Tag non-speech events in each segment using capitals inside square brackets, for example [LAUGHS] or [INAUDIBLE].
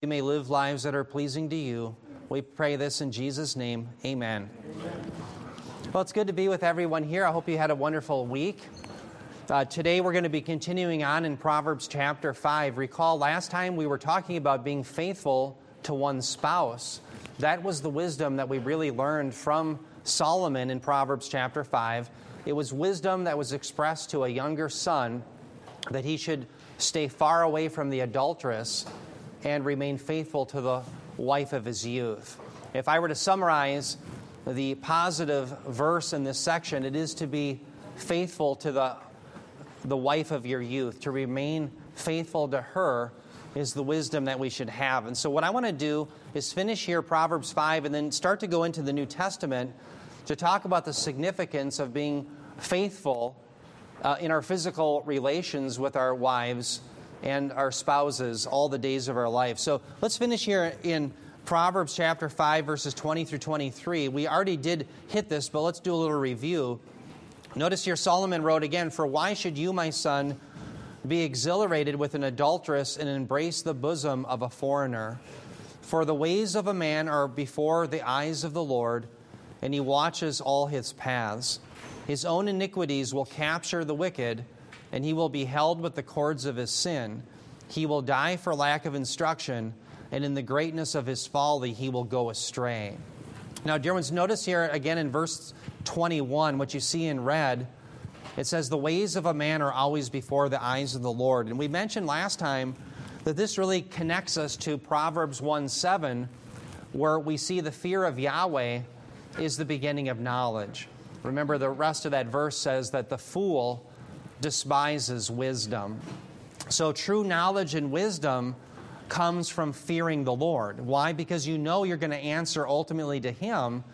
we may live lives that are pleasing to you. We pray this in Jesus' name. Amen. Well, it's good to be with everyone here. I hope you had a wonderful week. Uh, today we're going to be continuing on in Proverbs chapter 5. Recall last time we were talking about being faithful to one's spouse. That was the wisdom that we really learned from Solomon in Proverbs chapter 5. It was wisdom that was expressed to a younger son that he should stay far away from the adulteress and remain faithful to the wife of his youth. If I were to summarize the positive verse in this section, it is to be faithful to the the wife of your youth, to remain faithful to her is the wisdom that we should have. And so, what I want to do is finish here Proverbs 5 and then start to go into the New Testament to talk about the significance of being faithful uh, in our physical relations with our wives and our spouses all the days of our life. So, let's finish here in Proverbs chapter 5, verses 20 through 23. We already did hit this, but let's do a little review. Notice here Solomon wrote again, For why should you, my son, be exhilarated with an adulteress and embrace the bosom of a foreigner? For the ways of a man are before the eyes of the Lord, and he watches all his paths. His own iniquities will capture the wicked, and he will be held with the cords of his sin. He will die for lack of instruction, and in the greatness of his folly he will go astray. Now, dear ones, notice here again in verse 21, what you see in red, it says, The ways of a man are always before the eyes of the Lord. And we mentioned last time that this really connects us to Proverbs 1 7, where we see the fear of Yahweh is the beginning of knowledge. Remember, the rest of that verse says that the fool despises wisdom. So, true knowledge and wisdom comes from fearing the Lord. Why? Because you know you're going to answer ultimately to Him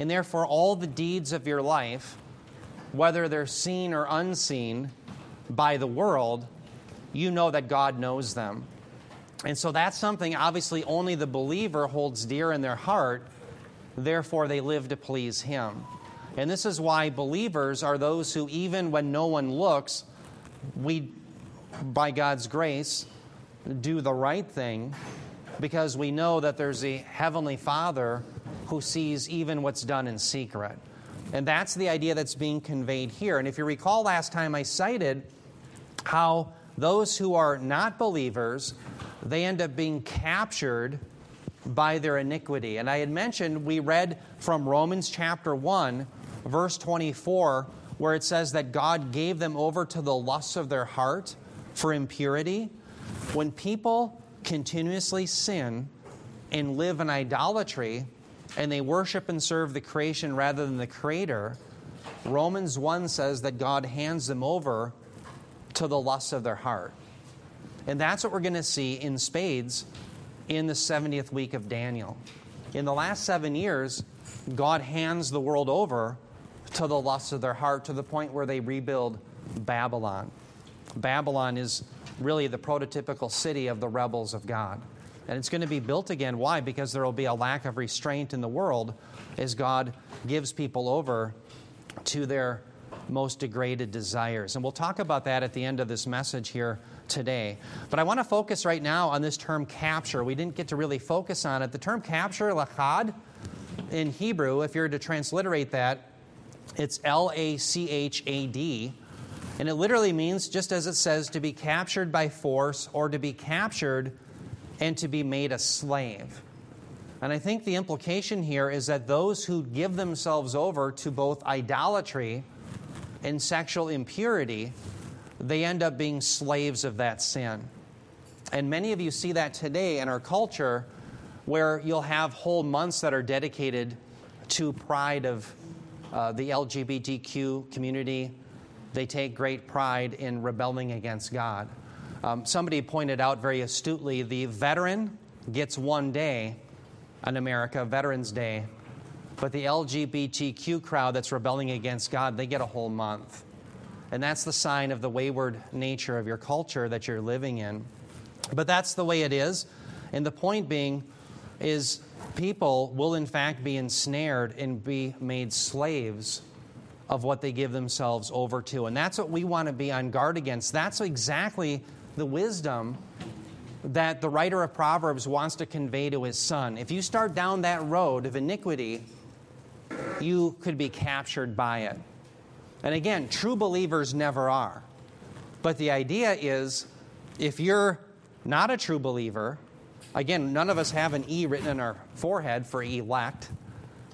and therefore, all the deeds of your life, whether they're seen or unseen by the world, you know that God knows them. And so that's something obviously only the believer holds dear in their heart, therefore, they live to please Him. And this is why believers are those who, even when no one looks, we, by God's grace, do the right thing because we know that there's a Heavenly Father who sees even what's done in secret. And that's the idea that's being conveyed here. And if you recall last time I cited how those who are not believers, they end up being captured by their iniquity. And I had mentioned we read from Romans chapter 1, verse 24, where it says that God gave them over to the lusts of their heart for impurity. When people continuously sin and live in idolatry, and they worship and serve the creation rather than the creator, Romans 1 says that God hands them over to the lusts of their heart. And that's what we're going to see in spades in the 70th week of Daniel. In the last seven years, God hands the world over to the lusts of their heart to the point where they rebuild Babylon. Babylon is really the prototypical city of the rebels of God. And it's going to be built again. Why? Because there will be a lack of restraint in the world as God gives people over to their most degraded desires. And we'll talk about that at the end of this message here today. But I want to focus right now on this term capture. We didn't get to really focus on it. The term capture, lachad, in Hebrew, if you're to transliterate that, it's L A C H A D. And it literally means, just as it says, to be captured by force or to be captured and to be made a slave. And I think the implication here is that those who give themselves over to both idolatry and sexual impurity, they end up being slaves of that sin. And many of you see that today in our culture where you'll have whole months that are dedicated to pride of uh, the LGBTQ community. They take great pride in rebelling against God. Um, somebody pointed out very astutely the veteran gets one day in America, Veterans Day, but the LGBTQ crowd that's rebelling against God, they get a whole month. And that's the sign of the wayward nature of your culture that you're living in. But that's the way it is. And the point being is people will, in fact, be ensnared and be made slaves of what they give themselves over to. And that's what we want to be on guard against. That's exactly the wisdom that the writer of Proverbs wants to convey to his son. If you start down that road of iniquity, you could be captured by it. And again, true believers never are. But the idea is if you're not a true believer, again, none of us have an E written in our forehead for elect.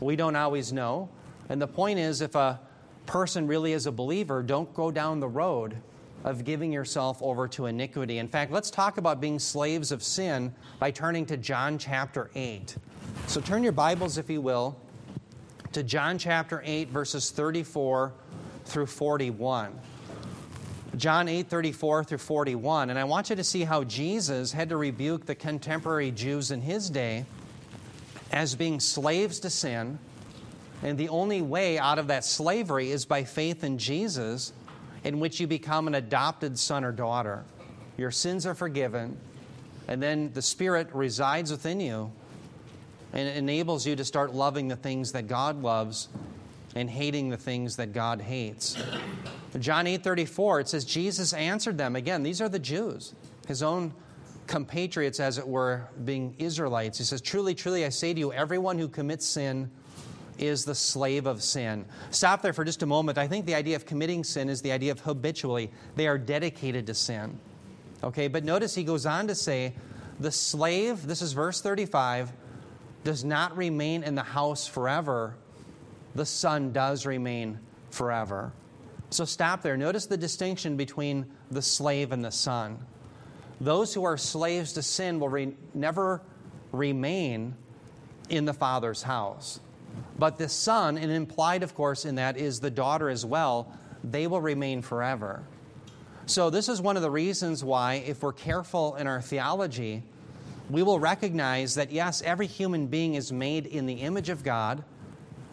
We don't always know. And the point is, if a person really is a believer, don't go down the road of giving yourself over to iniquity. In fact, let's talk about being slaves of sin by turning to John chapter 8. So turn your Bibles, if you will, to John chapter 8, verses 34 through 41. John 8, 34 through 41. And I want you to see how Jesus had to rebuke the contemporary Jews in his day as being slaves to sin. And the only way out of that slavery is by faith in Jesus in which you become an adopted son or daughter. Your sins are forgiven, and then the Spirit resides within you and enables you to start loving the things that God loves and hating the things that God hates. John 8:34 it says Jesus answered them again these are the Jews his own compatriots as it were being Israelites he says truly truly I say to you everyone who commits sin is the slave of sin. Stop there for just a moment. I think the idea of committing sin is the idea of habitually. They are dedicated to sin. Okay, but notice he goes on to say, the slave, this is verse 35, does not remain in the house forever. The son does remain forever. So stop there. Notice the distinction between the slave and the son. Those who are slaves to sin will re- never remain in the father's house. But the son, and implied, of course, in that is the daughter as well, they will remain forever. So, this is one of the reasons why, if we're careful in our theology, we will recognize that yes, every human being is made in the image of God,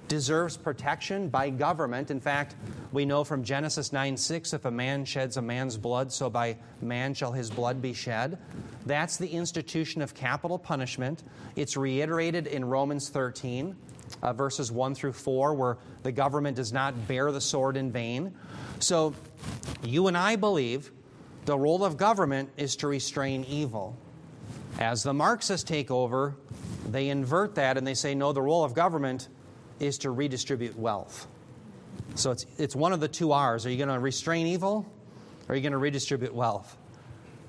deserves protection by government. In fact, we know from Genesis 9 6, if a man sheds a man's blood, so by man shall his blood be shed. That's the institution of capital punishment. It's reiterated in Romans 13 uh, verses 1 through 4, where the government does not bear the sword in vain. So, you and I believe the role of government is to restrain evil. As the Marxists take over, they invert that and they say, no, the role of government is to redistribute wealth. So it's, it's one of the two R's. Are you going to restrain evil or are you going to redistribute wealth?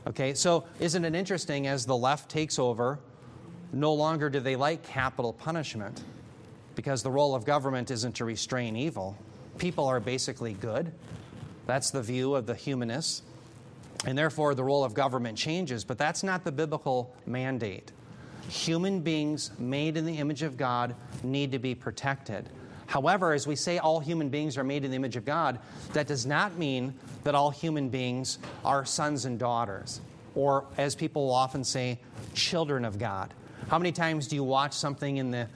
Okay, so isn't it interesting as the left takes over, no longer do they like capital punishment because the role of government isn't to restrain evil. People are basically good. That's the view of the humanists. And therefore, the role of government changes, but that's not the biblical mandate. Human beings made in the image of God need to be protected. However, as we say all human beings are made in the image of God, that does not mean that all human beings are sons and daughters, or as people will often say, children of God. How many times do you watch something in the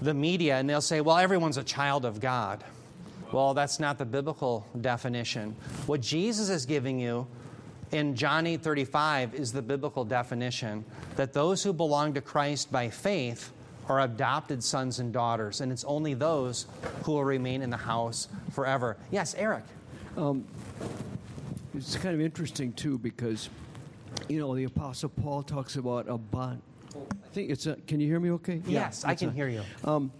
the media and they'll say, well, everyone's a child of God. Well, that's not the biblical definition. What Jesus is giving you in John 8:35 is the biblical definition that those who belong to Christ by faith are adopted sons and daughters, and it's only those who will remain in the house forever. Yes, Eric. Um, it's kind of interesting too because you know the Apostle Paul talks about a bond I think it's a, can you hear me okay? Yes, yeah, I can a, hear you. Um,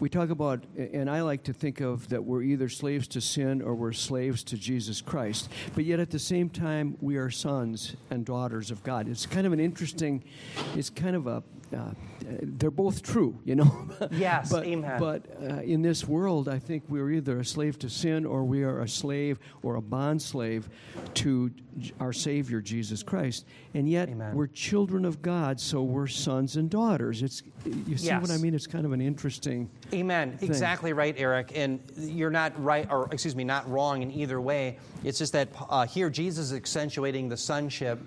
we talk about, and I like to think of that we're either slaves to sin or we're slaves to Jesus Christ. But yet at the same time, we are sons and daughters of God. It's kind of an interesting, it's kind of a, uh, they're both true, you know. [LAUGHS] Yes, but, amen. But uh, in this world, I think we're either a slave to sin or we are a slave or a bond slave to our Savior Jesus Christ, and yet amen. we're children of God, so we're sons and daughters. It's you see yes. what I mean? It's kind of an interesting. Amen. Thing. Exactly right, Eric. And you're not right, or excuse me, not wrong in either way. It's just that uh, here Jesus is accentuating the sonship,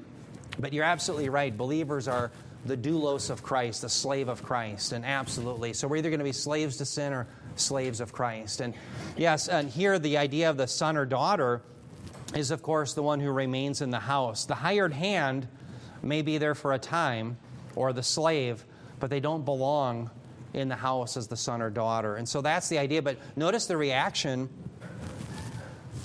but you're absolutely right. Believers are the doulos of Christ, the slave of Christ. And absolutely. So we're either going to be slaves to sin or slaves of Christ. And yes, and here the idea of the son or daughter is, of course, the one who remains in the house. The hired hand may be there for a time, or the slave, but they don't belong in the house as the son or daughter. And so that's the idea. But notice the reaction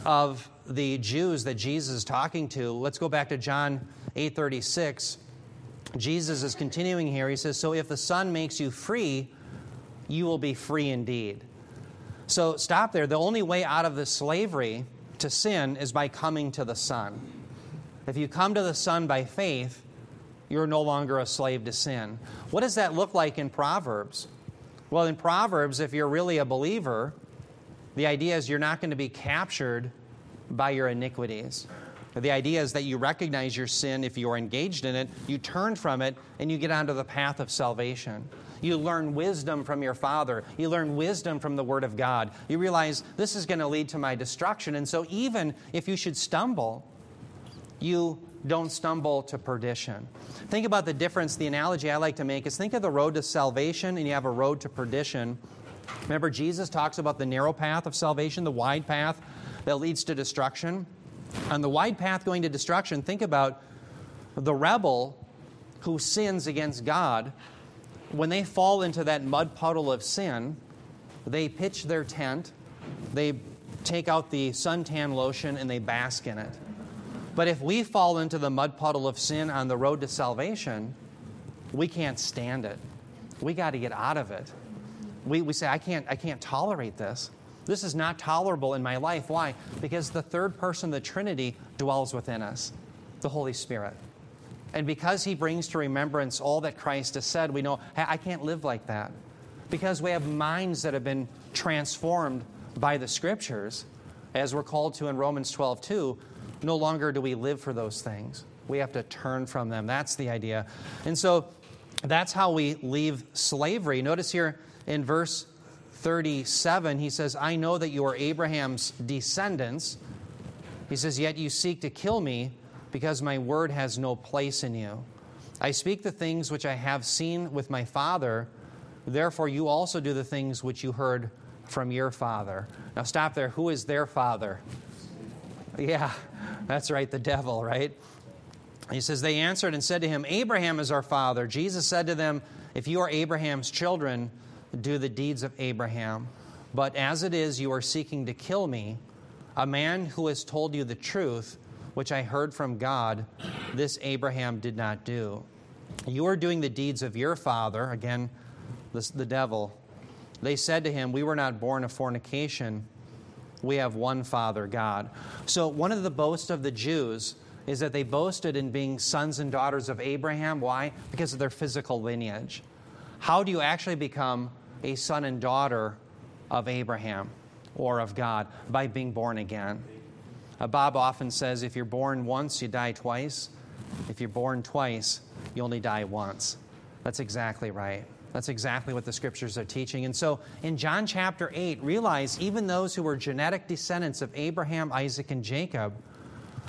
of the Jews that Jesus is talking to. Let's go back to John 8:36, Jesus is continuing here. He says, "So if the Son makes you free, you will be free indeed." So stop there. The only way out of the slavery to sin is by coming to the Son. If you come to the Son by faith, you're no longer a slave to sin. What does that look like in Proverbs? Well, in Proverbs, if you're really a believer, the idea is you're not going to be captured by your iniquities. The idea is that you recognize your sin if you're engaged in it, you turn from it, and you get onto the path of salvation. You learn wisdom from your Father. You learn wisdom from the Word of God. You realize this is going to lead to my destruction. And so, even if you should stumble, you don't stumble to perdition. Think about the difference. The analogy I like to make is think of the road to salvation and you have a road to perdition. Remember, Jesus talks about the narrow path of salvation, the wide path that leads to destruction. On the wide path going to destruction, think about the rebel who sins against God. When they fall into that mud puddle of sin, they pitch their tent, they take out the suntan lotion, and they bask in it. But if we fall into the mud puddle of sin on the road to salvation, we can't stand it. We got to get out of it. We, we say, I can't, I can't tolerate this. This is not tolerable in my life. Why? Because the third person of the Trinity dwells within us, the Holy Spirit. And because he brings to remembrance all that Christ has said, we know, I can't live like that. Because we have minds that have been transformed by the Scriptures, as we're called to in Romans 12 2, no longer do we live for those things. We have to turn from them. That's the idea. And so that's how we leave slavery. Notice here in verse 37, he says, I know that you are Abraham's descendants. He says, Yet you seek to kill me because my word has no place in you. I speak the things which I have seen with my father, therefore you also do the things which you heard from your father. Now stop there. Who is their father? Yeah, that's right, the devil, right? He says, They answered and said to him, Abraham is our father. Jesus said to them, If you are Abraham's children, do the deeds of Abraham. But as it is, you are seeking to kill me, a man who has told you the truth, which I heard from God, this Abraham did not do. You are doing the deeds of your father, again, the, the devil. They said to him, We were not born of fornication. We have one Father, God. So, one of the boasts of the Jews is that they boasted in being sons and daughters of Abraham. Why? Because of their physical lineage. How do you actually become a son and daughter of Abraham or of God? By being born again. Uh, Bob often says if you're born once, you die twice. If you're born twice, you only die once. That's exactly right. That's exactly what the scriptures are teaching. And so in John chapter 8, realize even those who were genetic descendants of Abraham, Isaac, and Jacob,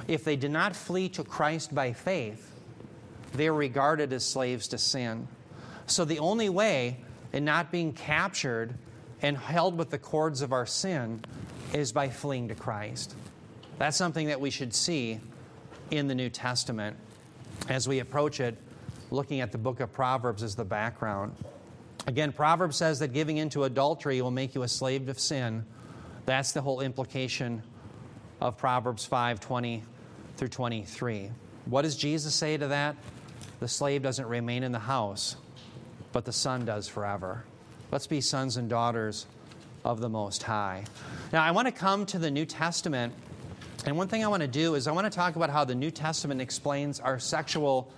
if they did not flee to Christ by faith, they were regarded as slaves to sin. So the only way in not being captured and held with the cords of our sin is by fleeing to Christ. That's something that we should see in the New Testament as we approach it, looking at the book of Proverbs as the background. Again, Proverbs says that giving into adultery will make you a slave of sin. That's the whole implication of Proverbs 5 20 through 23. What does Jesus say to that? The slave doesn't remain in the house, but the Son does forever. Let's be sons and daughters of the Most High. Now, I want to come to the New Testament, and one thing I want to do is I want to talk about how the New Testament explains our sexual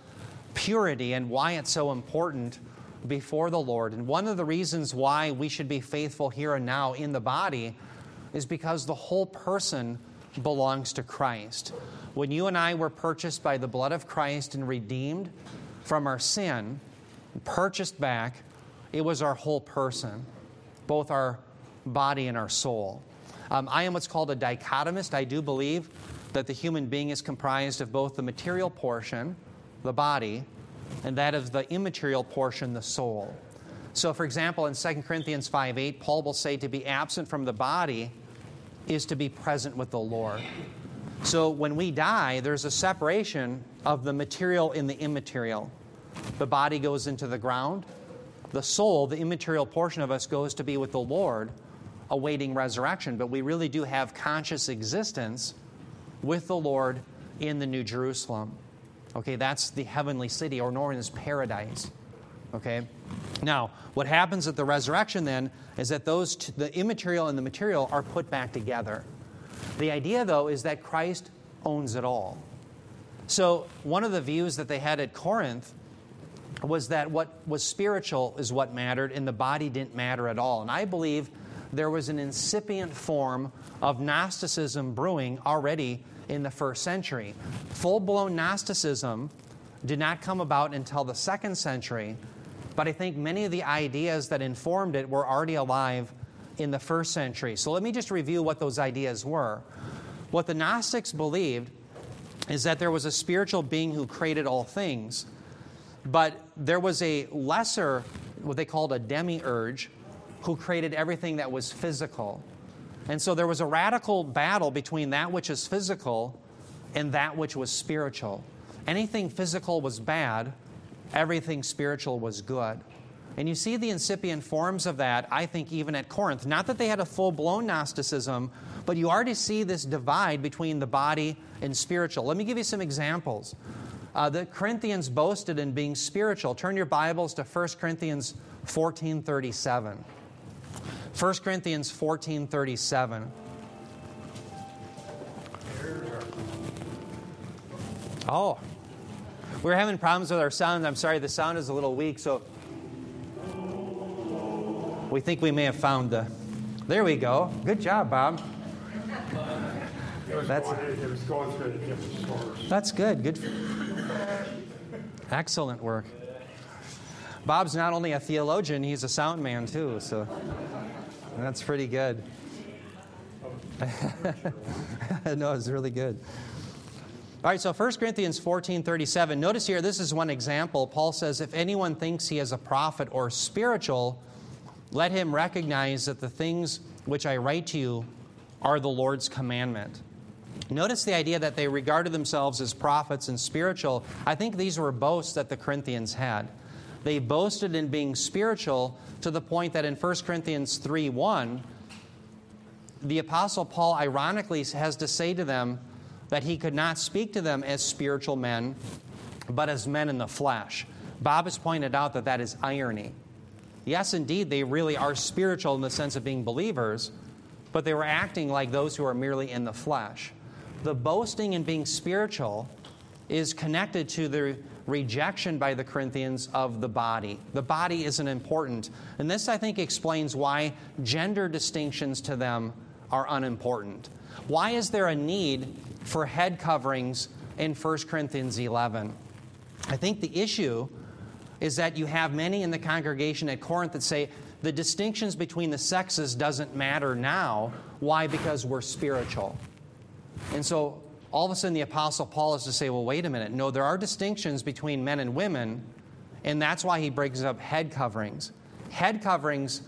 purity and why it's so important before the Lord. And one of the reasons why we should be faithful here and now in the body is because the whole person belongs to Christ. When you and I were purchased by the blood of Christ and redeemed from our sin, purchased back, it was our whole person, both our body and our soul. Um, I am what's called a dichotomist. I do believe that the human being is comprised of both the material portion, the body, and that of the immaterial portion, the soul. So, for example, in 2 Corinthians 5 8, Paul will say to be absent from the body is to be present with the Lord. So, when we die, there's a separation of the material and the immaterial. The body goes into the ground, the soul, the immaterial portion of us, goes to be with the Lord, awaiting resurrection. But we really do have conscious existence with the Lord in the New Jerusalem. Okay, that's the heavenly city, or known as paradise. Okay? Now, what happens at the resurrection then is that those t- the immaterial and the material are put back together. The idea, though, is that Christ owns it all. So, one of the views that they had at Corinth was that what was spiritual is what mattered, and the body didn't matter at all. And I believe there was an incipient form of Gnosticism brewing already in the first century. Full blown Gnosticism did not come about until the second century, but I think many of the ideas that informed it were already alive in the first century. So let me just review what those ideas were. What the Gnostics believed is that there was a spiritual being who created all things, but there was a lesser, what they called a demiurge, who created everything that was physical. And so there was a radical battle between that which is physical and that which was spiritual. Anything physical was bad, everything spiritual was good. And you see the incipient forms of that, I think, even at Corinth. Not that they had a full blown Gnosticism, but you already see this divide between the body and spiritual. Let me give you some examples. Uh, the Corinthians boasted in being spiritual. Turn your Bibles to 1 Corinthians 14 37. 1 Corinthians 14 37. Oh, we're having problems with our sound. I'm sorry, the sound is a little weak, so we think we may have found the. There we go. Good job, Bob. That's, it was going through the different stores. That's good. Good. Excellent work. Bob's not only a theologian, he's a sound man too, so that's pretty good. [LAUGHS] no, it's really good. All right, so 1 Corinthians 14 37. Notice here, this is one example. Paul says, If anyone thinks he is a prophet or spiritual, let him recognize that the things which I write to you are the Lord's commandment. Notice the idea that they regarded themselves as prophets and spiritual. I think these were boasts that the Corinthians had. They boasted in being spiritual to the point that in 1 Corinthians 3 1, the Apostle Paul ironically has to say to them, that he could not speak to them as spiritual men, but as men in the flesh. Bob has pointed out that that is irony. Yes, indeed, they really are spiritual in the sense of being believers, but they were acting like those who are merely in the flesh. The boasting and being spiritual is connected to the rejection by the Corinthians of the body. The body isn't important. And this, I think, explains why gender distinctions to them are unimportant. Why is there a need for head coverings in 1 Corinthians 11. I think the issue is that you have many in the congregation at Corinth that say the distinctions between the sexes doesn't matter now. Why? Because we're spiritual. And so all of a sudden the Apostle Paul is to say, well, wait a minute. No, there are distinctions between men and women, and that's why he brings up head coverings. Head coverings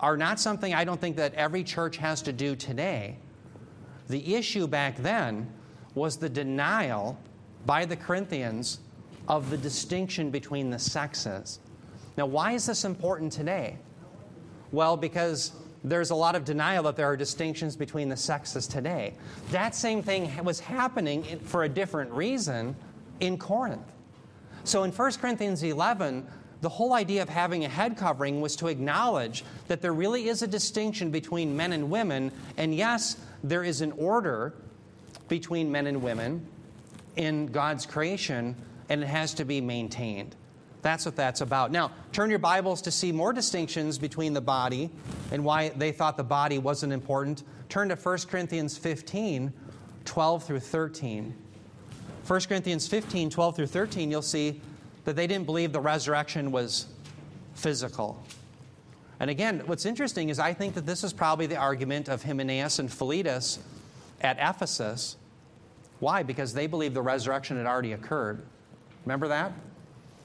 are not something I don't think that every church has to do today. The issue back then was the denial by the Corinthians of the distinction between the sexes. Now, why is this important today? Well, because there's a lot of denial that there are distinctions between the sexes today. That same thing was happening for a different reason in Corinth. So in 1 Corinthians 11, the whole idea of having a head covering was to acknowledge that there really is a distinction between men and women, and yes, there is an order between men and women in God's creation, and it has to be maintained. That's what that's about. Now, turn your Bibles to see more distinctions between the body and why they thought the body wasn't important. Turn to 1 Corinthians 15, 12 through 13. 1 Corinthians 15, 12 through 13, you'll see that they didn't believe the resurrection was physical. And again, what's interesting is I think that this is probably the argument of Hymenaeus and Philetus at Ephesus. Why? Because they believed the resurrection had already occurred. Remember that?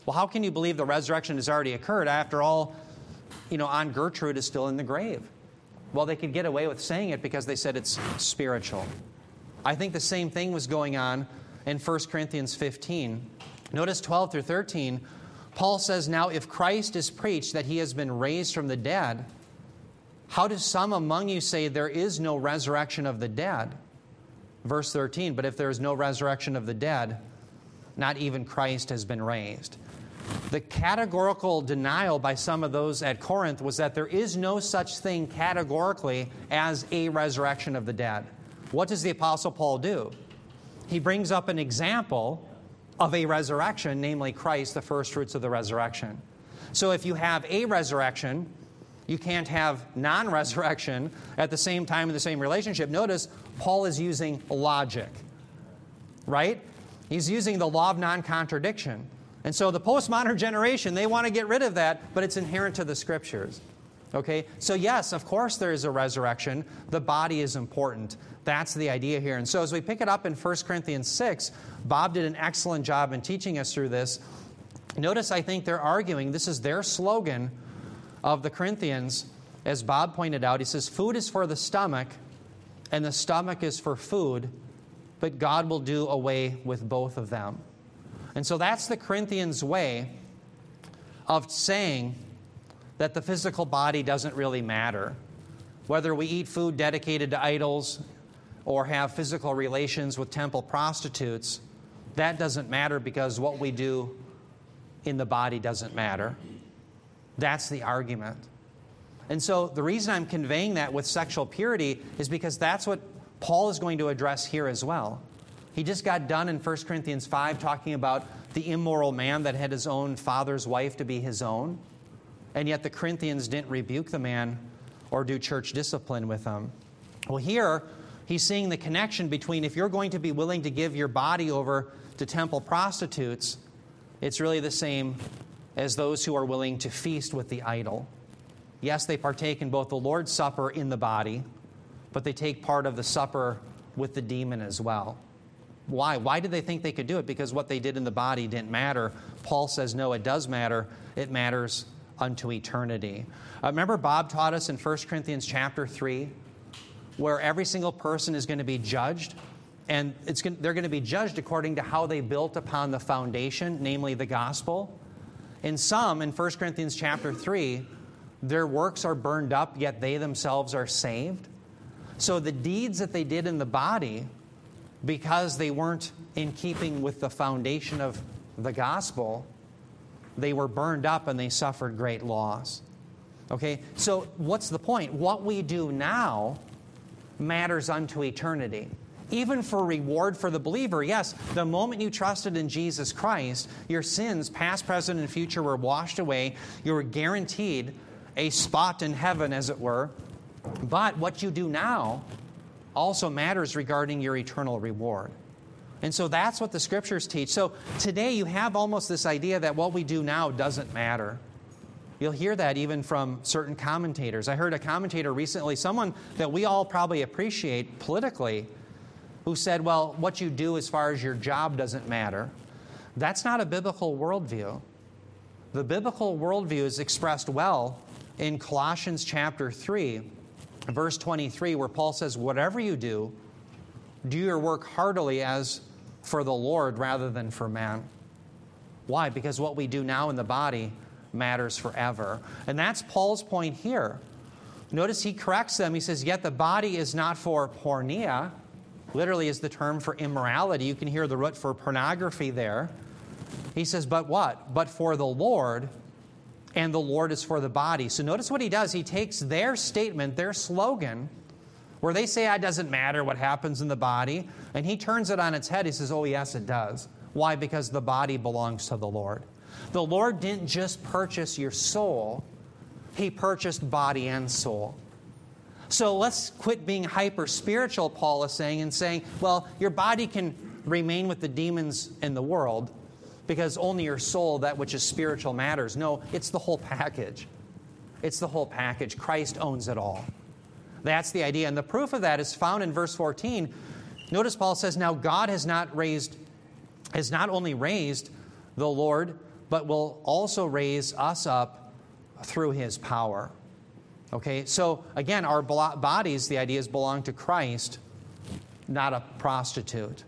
Well, how can you believe the resurrection has already occurred? After all, you know, Aunt Gertrude is still in the grave. Well, they could get away with saying it because they said it's spiritual. I think the same thing was going on in 1 Corinthians 15. Notice 12 through 13. Paul says, Now, if Christ is preached that he has been raised from the dead, how do some among you say there is no resurrection of the dead? Verse 13, but if there is no resurrection of the dead, not even Christ has been raised. The categorical denial by some of those at Corinth was that there is no such thing categorically as a resurrection of the dead. What does the Apostle Paul do? He brings up an example of a resurrection, namely Christ, the first fruits of the resurrection. So if you have a resurrection, you can't have non resurrection at the same time in the same relationship. Notice Paul is using logic, right? He's using the law of non contradiction. And so the postmodern generation, they want to get rid of that, but it's inherent to the scriptures. Okay? So, yes, of course, there is a resurrection. The body is important. That's the idea here. And so, as we pick it up in 1 Corinthians 6, Bob did an excellent job in teaching us through this. Notice, I think they're arguing, this is their slogan of the Corinthians. As Bob pointed out, he says, Food is for the stomach, and the stomach is for food, but God will do away with both of them. And so that's the Corinthians' way of saying that the physical body doesn't really matter. Whether we eat food dedicated to idols or have physical relations with temple prostitutes, that doesn't matter because what we do in the body doesn't matter. That's the argument. And so the reason I'm conveying that with sexual purity is because that's what Paul is going to address here as well. He just got done in 1 Corinthians 5 talking about the immoral man that had his own father's wife to be his own. And yet the Corinthians didn't rebuke the man or do church discipline with him. Well, here he's seeing the connection between if you're going to be willing to give your body over to temple prostitutes, it's really the same as those who are willing to feast with the idol. Yes, they partake in both the Lord's Supper in the body, but they take part of the supper with the demon as well. Why? Why did they think they could do it? Because what they did in the body didn't matter. Paul says, no, it does matter. It matters unto eternity. Uh, remember, Bob taught us in 1 Corinthians chapter 3, where every single person is going to be judged, and it's going, they're going to be judged according to how they built upon the foundation, namely the gospel. In some, in 1 Corinthians chapter 3, their works are burned up, yet they themselves are saved. So the deeds that they did in the body because they weren't in keeping with the foundation of the gospel, they were burned up and they suffered great loss. Okay, so what's the point? What we do now matters unto eternity. Even for reward for the believer, yes, the moment you trusted in Jesus Christ, your sins, past, present, and future, were washed away. You were guaranteed a spot in heaven, as it were. But what you do now also matters regarding your eternal reward. And so that's what the scriptures teach. So today you have almost this idea that what we do now doesn't matter. You'll hear that even from certain commentators. I heard a commentator recently, someone that we all probably appreciate politically, who said, Well, what you do as far as your job doesn't matter. That's not a biblical worldview. The biblical worldview is expressed well in Colossians chapter 3 verse 23, where Paul says, Whatever you do, do your work heartily as for the Lord rather than for man. Why? Because what we do now in the body matters forever. And that's Paul's point here. Notice he corrects them. He says, Yet the body is not for porneia, literally is the term for immorality. You can hear the root for pornography there. He says, But what? But for the Lord, and the Lord is for the body. So notice what he does. He takes their statement, their slogan, where they say it doesn't matter what happens in the body, and he turns it on its head. He says, Oh, yes, it does. Why? Because the body belongs to the Lord. The Lord didn't just purchase your soul, He purchased body and soul. So let's quit being hyper spiritual, Paul is saying, and saying, well, your body can remain with the demons in the world, because only your soul, that which is spiritual, matters. No, it's the whole package. It's the whole package. Christ owns it all. That's the idea. And the proof of that is found in verse 14. Notice Paul says, Now God has not raised, has not only raised the Lord, but will also raise us up through his power. Okay, so again, our bodies, the idea is belong to Christ, not a prostitute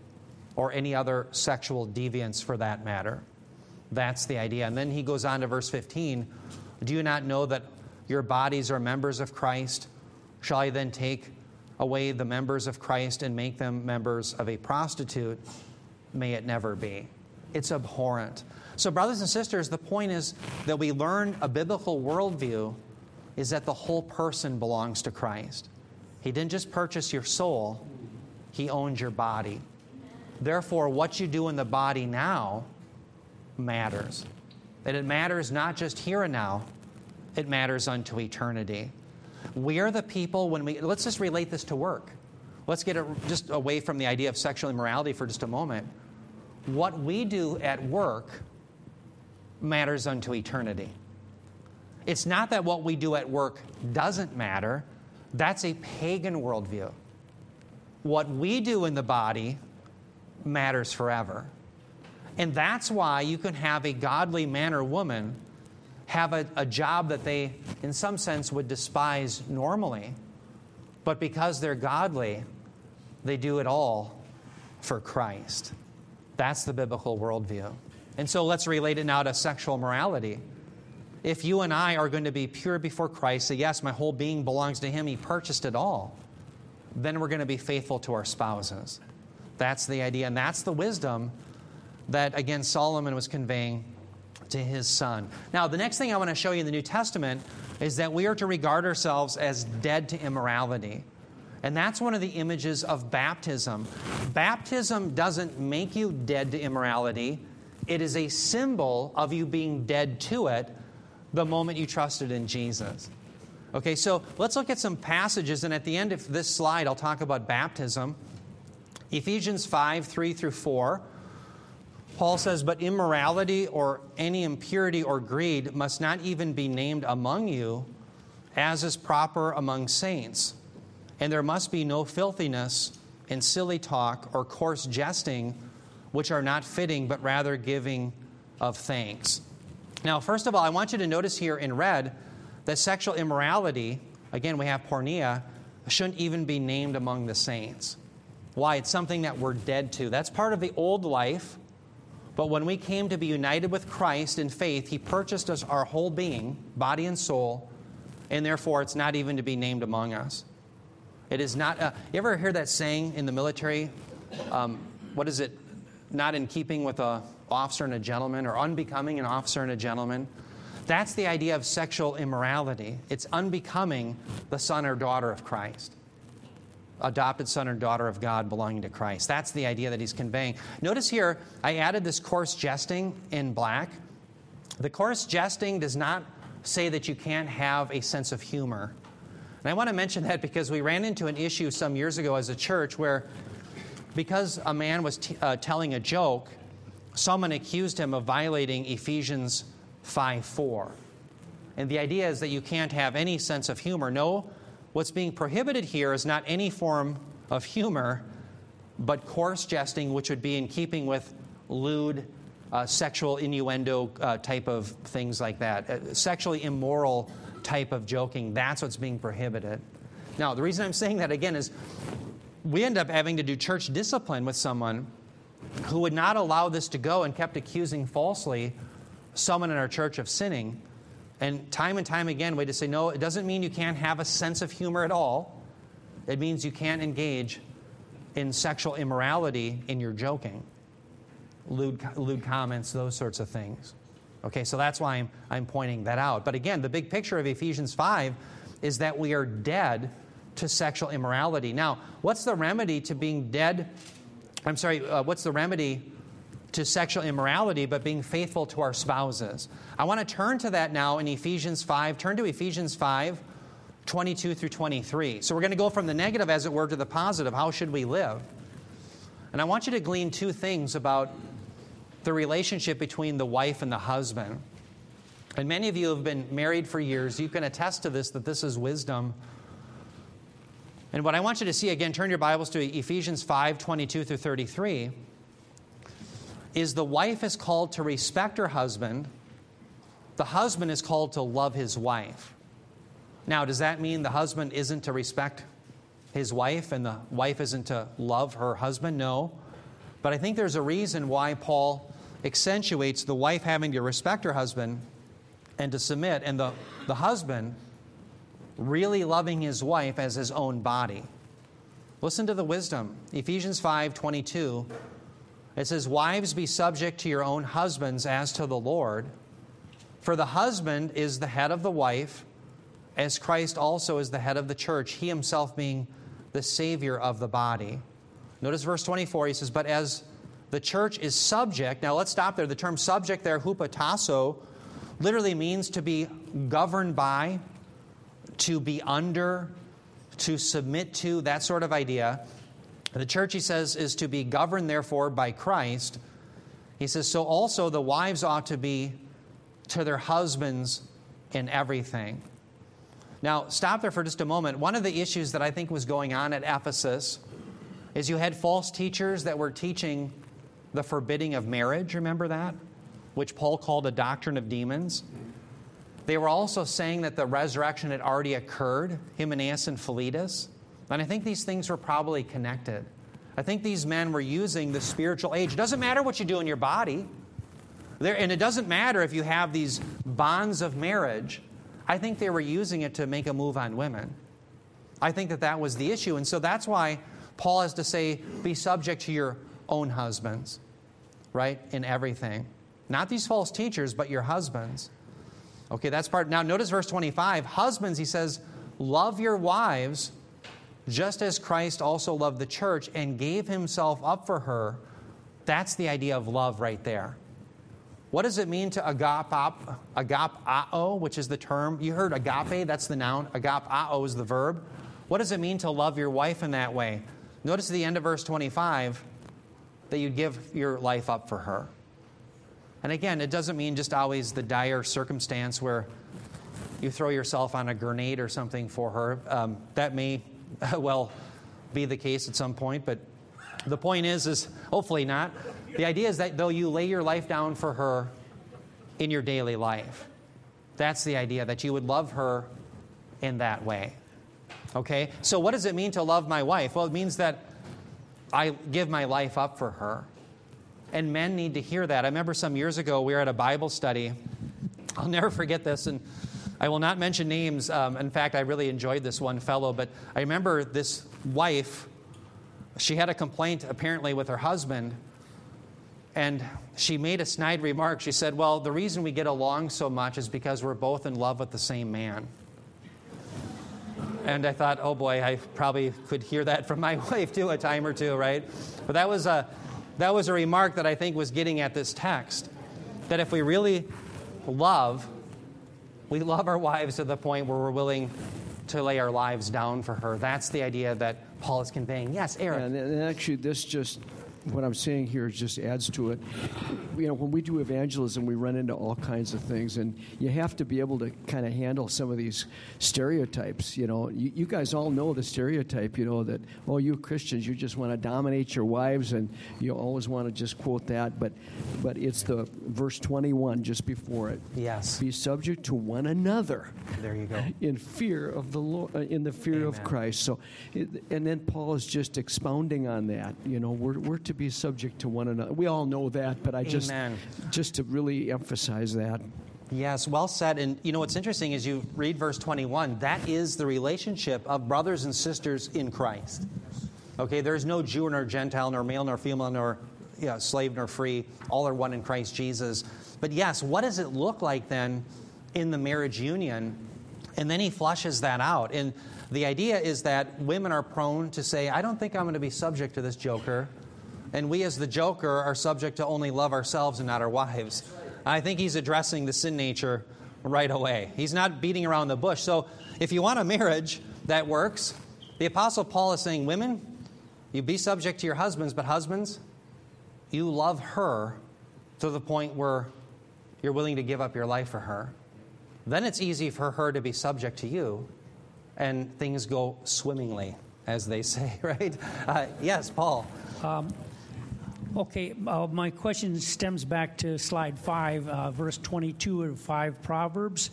or any other sexual deviance for that matter. That's the idea. And then he goes on to verse 15 Do you not know that your bodies are members of Christ? Shall I then take away the members of Christ and make them members of a prostitute? May it never be. It's abhorrent. So, brothers and sisters, the point is that we learn a biblical worldview is that the whole person belongs to Christ. He didn't just purchase your soul, He owns your body. Therefore, what you do in the body now matters. That it matters not just here and now, it matters unto eternity. We are the people when we, let's just relate this to work. Let's get it just away from the idea of sexual immorality for just a moment. What we do at work matters unto eternity. It's not that what we do at work doesn't matter, that's a pagan worldview. What we do in the body matters forever. And that's why you can have a godly man or woman have a, a job that they, in some sense, would despise normally. But because they're godly, they do it all for Christ. That's the biblical worldview. And so let's relate it now to sexual morality. If you and I are going to be pure before Christ, say, Yes, my whole being belongs to Him, He purchased it all, then we're going to be faithful to our spouses. That's the idea, and that's the wisdom that, again, Solomon was conveying to his son. Now, the next thing I want to show you in the New Testament is that we are to regard ourselves as dead to immorality. And that's one of the images of baptism. Baptism doesn't make you dead to immorality, it is a symbol of you being dead to it the moment you trusted in Jesus. Okay, so let's look at some passages, and at the end of this slide, I'll talk about baptism. Ephesians 5 3 through 4. Paul says, But immorality or any impurity or greed must not even be named among you, as is proper among saints. And there must be no filthiness and silly talk or coarse jesting, which are not fitting, but rather giving of thanks. Now, first of all, I want you to notice here in red that sexual immorality, again, we have porneia, shouldn't even be named among the saints. Why? It's something that we're dead to. That's part of the old life. But when we came to be united with Christ in faith, He purchased us our whole being, body and soul, and therefore it's not even to be named among us. It is not. Uh, you ever hear that saying in the military? Um, what is it? Not in keeping with a officer and a gentleman, or unbecoming an officer and a gentleman. That's the idea of sexual immorality. It's unbecoming the son or daughter of Christ. Adopted son or daughter of God belonging to Christ. That's the idea that he's conveying. Notice here, I added this coarse jesting in black. The coarse jesting does not say that you can't have a sense of humor. And I want to mention that because we ran into an issue some years ago as a church where, because a man was t- uh, telling a joke, someone accused him of violating Ephesians 5 4. And the idea is that you can't have any sense of humor. No, what's being prohibited here is not any form of humor, but coarse jesting, which would be in keeping with lewd, uh, sexual innuendo uh, type of things like that, uh, sexually immoral type of joking. That's what's being prohibited. Now, the reason I'm saying that again is we end up having to do church discipline with someone who would not allow this to go and kept accusing falsely someone in our church of sinning. And time and time again, had to say, no, it doesn't mean you can't have a sense of humor at all. It means you can't engage in sexual immorality in your joking, lewd, lewd comments, those sorts of things. Okay, so that's why I'm, I'm pointing that out. But again, the big picture of Ephesians 5 is that we are dead to sexual immorality. Now, what's the remedy to being dead? I'm sorry, uh, what's the remedy to sexual immorality but being faithful to our spouses? I want to turn to that now in Ephesians 5. Turn to Ephesians 5, 22 through 23. So we're going to go from the negative, as it were, to the positive. How should we live? And I want you to glean two things about the relationship between the wife and the husband. And many of you have been married for years. You can attest to this, that this is wisdom. And what I want you to see, again, turn your Bibles to Ephesians 5 22 through 33, is the wife is called to respect her husband, the husband is called to love his wife. Now, does that mean the husband isn't to respect his wife and the wife isn't to love her husband? No. But I think there's a reason why Paul accentuates the wife having to respect her husband and to submit, and the, the husband really loving his wife as his own body. Listen to the wisdom. Ephesians 5 22. It says, Wives, be subject to your own husbands as to the Lord. For the husband is the head of the wife, as Christ also is the head of the church, he himself being the Savior of the body. Notice verse 24, he says, But as the church is subject, now let's stop there. The term subject there, hupotasso, literally means to be governed by, to be under, to submit to, that sort of idea. The church, he says, is to be governed, therefore, by Christ. He says, so also the wives ought to be to their husbands in everything. Now, stop there for just a moment. One of the issues that I think was going on at Ephesus is you had false teachers that were teaching the forbidding of marriage, remember that? Which Paul called a doctrine of demons. They were also saying that the resurrection had already occurred, Hymenaeus and Philetus. And I think these things were probably connected. I think these men were using the spiritual age. It doesn't matter what you do in your body, there, and it doesn't matter if you have these bonds of marriage. I think they were using it to make a move on women. I think that that was the issue. And so that's why Paul has to say, be subject to your own husbands, right? In everything. Not these false teachers, but your husbands. Okay, that's part. Now, notice verse 25. Husbands, he says, love your wives just as Christ also loved the church and gave himself up for her. That's the idea of love right there. What does it mean to agapao, agapao, which is the term? You heard agape, that's the noun. Agapao is the verb. What does it mean to love your wife in that way? Notice the end of verse 25 that you'd give your life up for her. And again, it doesn't mean just always the dire circumstance where you throw yourself on a grenade or something for her. Um, that may [LAUGHS] well be the case at some point, but the point is, is hopefully not. The idea is that though you lay your life down for her in your daily life, that's the idea that you would love her in that way. Okay? So, what does it mean to love my wife? Well, it means that I give my life up for her. And men need to hear that. I remember some years ago, we were at a Bible study. I'll never forget this, and I will not mention names. Um, in fact, I really enjoyed this one fellow, but I remember this wife, she had a complaint apparently with her husband, and she made a snide remark. She said, Well, the reason we get along so much is because we're both in love with the same man. And I thought, oh boy, I probably could hear that from my [LAUGHS] wife too, a time or two, right? But that was a, that was a remark that I think was getting at this text. That if we really love, we love our wives to the point where we're willing to lay our lives down for her. That's the idea that Paul is conveying. Yes, Eric. And, and actually, this just what I'm saying here just adds to it. You know, when we do evangelism, we run into all kinds of things, and you have to be able to kind of handle some of these stereotypes. You know, you, you guys all know the stereotype. You know that oh, you Christians, you just want to dominate your wives, and you always want to just quote that. But, but it's the verse 21 just before it. Yes. Be subject to one another. There you go. In fear of the Lord, uh, in the fear Amen. of Christ. So, and then Paul is just expounding on that. You know, we're we're to be subject to one another. We all know that, but I just Amen. just to really emphasize that. Yes, well said. And you know what's interesting is you read verse 21, that is the relationship of brothers and sisters in Christ. Okay, there's no Jew nor Gentile, nor male nor female, nor yeah, slave nor free. All are one in Christ Jesus. But yes, what does it look like then in the marriage union? And then he flushes that out. And the idea is that women are prone to say, I don't think I'm going to be subject to this joker. And we, as the joker, are subject to only love ourselves and not our wives. I think he's addressing the sin nature right away. He's not beating around the bush. So, if you want a marriage that works, the Apostle Paul is saying, Women, you be subject to your husbands, but husbands, you love her to the point where you're willing to give up your life for her. Then it's easy for her to be subject to you, and things go swimmingly, as they [LAUGHS] say, right? Uh, yes, Paul. Okay, uh, my question stems back to slide five, uh, verse 22 of five Proverbs.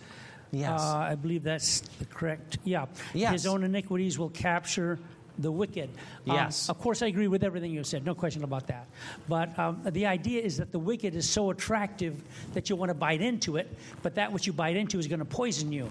Yes. Uh, I believe that's the correct. Yeah. Yes. His own iniquities will capture the wicked. Um, Yes. Of course, I agree with everything you said. No question about that. But um, the idea is that the wicked is so attractive that you want to bite into it, but that which you bite into is going to poison you.